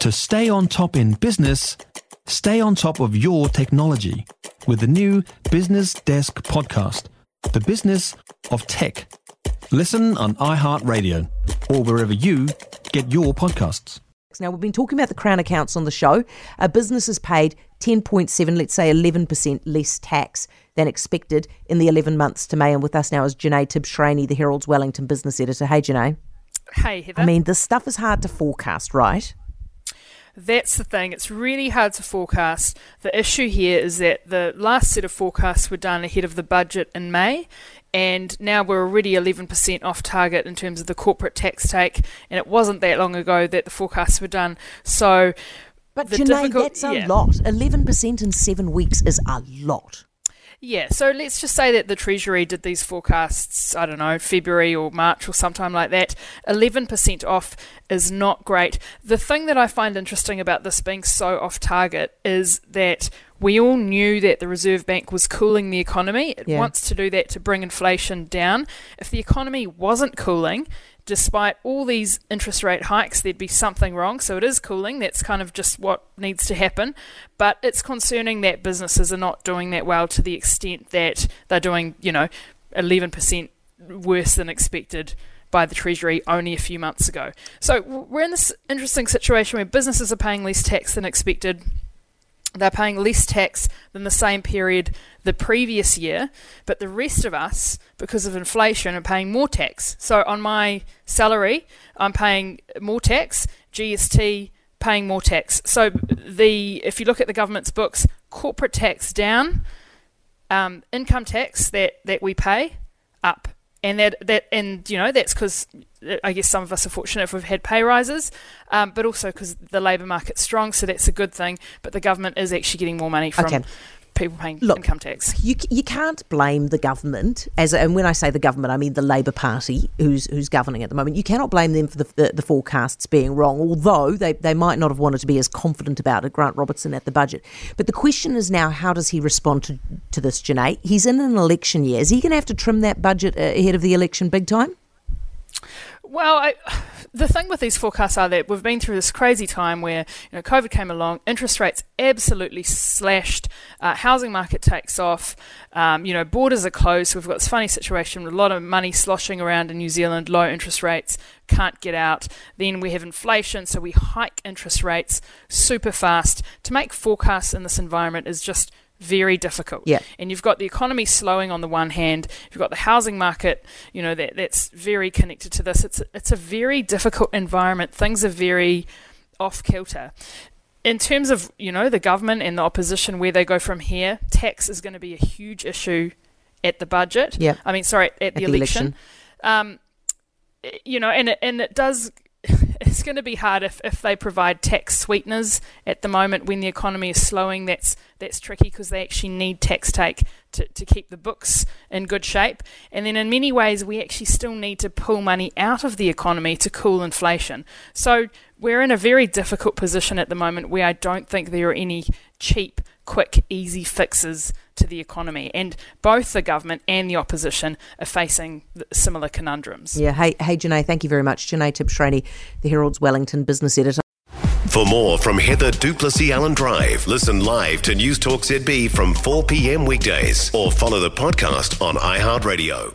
To stay on top in business, stay on top of your technology with the new Business Desk podcast, The Business of Tech. Listen on iHeartRadio or wherever you get your podcasts. Now, we've been talking about the Crown accounts on the show. A business has paid 10.7, let's say 11% less tax than expected in the 11 months to May. And with us now is Jenee Tibshraeny, the Herald's Wellington business editor. Hey, Jenee. Hey, Heather. I mean, this stuff is hard to forecast, right? That's the thing. It's really hard to forecast. The issue here is that the last set of forecasts were done ahead of the budget in May, and now we're already 11% off target in terms of the corporate tax take, and it wasn't that long ago that the forecasts were done. So, but Jenee, that's a yeah. lot. 11% in seven weeks is a lot. Yeah, so let's just say that the Treasury did these forecasts, I don't know, February or March or sometime like that. 11% off is not great. The thing that I find interesting about this being so off target is that we all knew that the Reserve Bank was cooling the economy. It Yeah. wants to do that to bring inflation down. If the economy wasn't cooling, despite all these interest rate hikes, there'd be something wrong. So it is cooling. That's kind of just what needs to happen. But it's concerning that businesses are not doing that well to the extent that they're doing, you know, 11% worse than expected by the Treasury only a few months ago. So we're in this interesting situation where businesses are paying less tax than expected. They're paying less tax than the same period the previous year, but the rest of us, because of inflation, are paying more tax. So on my salary, I'm paying more tax, GST paying more tax. So the if you look at the government's books, corporate tax down, um, income tax that, that we pay up. And that, that and you know that's because I guess some of us are fortunate if we've had pay rises, um, but also because the labour market's strong, so that's a good thing. But the government is actually getting more money from Okay. People paying Look, income tax. You, you can't blame the government as and when I say the government I mean the Labor Party who's who's governing at the moment. You cannot blame them for the, the, the forecasts being wrong although they, they might not have wanted to be as confident about it Grant Robertson at the budget. But the question is now how does he respond to, to this Jenee? He's in an election year. Is he going to have to trim that budget uh, ahead of the election big time? Well, I, the thing with these forecasts are that we've been through this crazy time where you know COVID came along, interest rates absolutely slashed, uh, housing market takes off, um, you know borders are closed. So we've got this funny situation with a lot of money sloshing around in New Zealand, low interest rates, can't get out. Then we have inflation, so we hike interest rates super fast. To make forecasts in this environment is just very difficult. Yeah. And you've got the economy slowing on the one hand, you've got the housing market, you know, that that's very connected to this. It's it's a very difficult environment. Things are very off kilter. In terms of, you know, the government and the opposition where they go from here, tax is going to be a huge issue at the budget. Yeah. I mean, sorry, at, the, the election. Um, you know, and it, and it does. It's going to be hard if, if they provide tax sweeteners at the moment when the economy is slowing. That's that's tricky because they actually need tax take to, to keep the books in good shape. And then in many ways, we actually still need to pull money out of the economy to cool inflation. So we're in a very difficult position at the moment where I don't think there are any cheap, quick, easy fixes to the economy. And both the government and the opposition are facing similar conundrums. yeah hey hey Jenee thank you very much Jenee Tibshraeny the Herald's Wellington business editor For more from Heather du Plessis-Allan Drive, listen live to News Talk ZB from 4 p.m. weekdays or follow the podcast on iHeartRadio.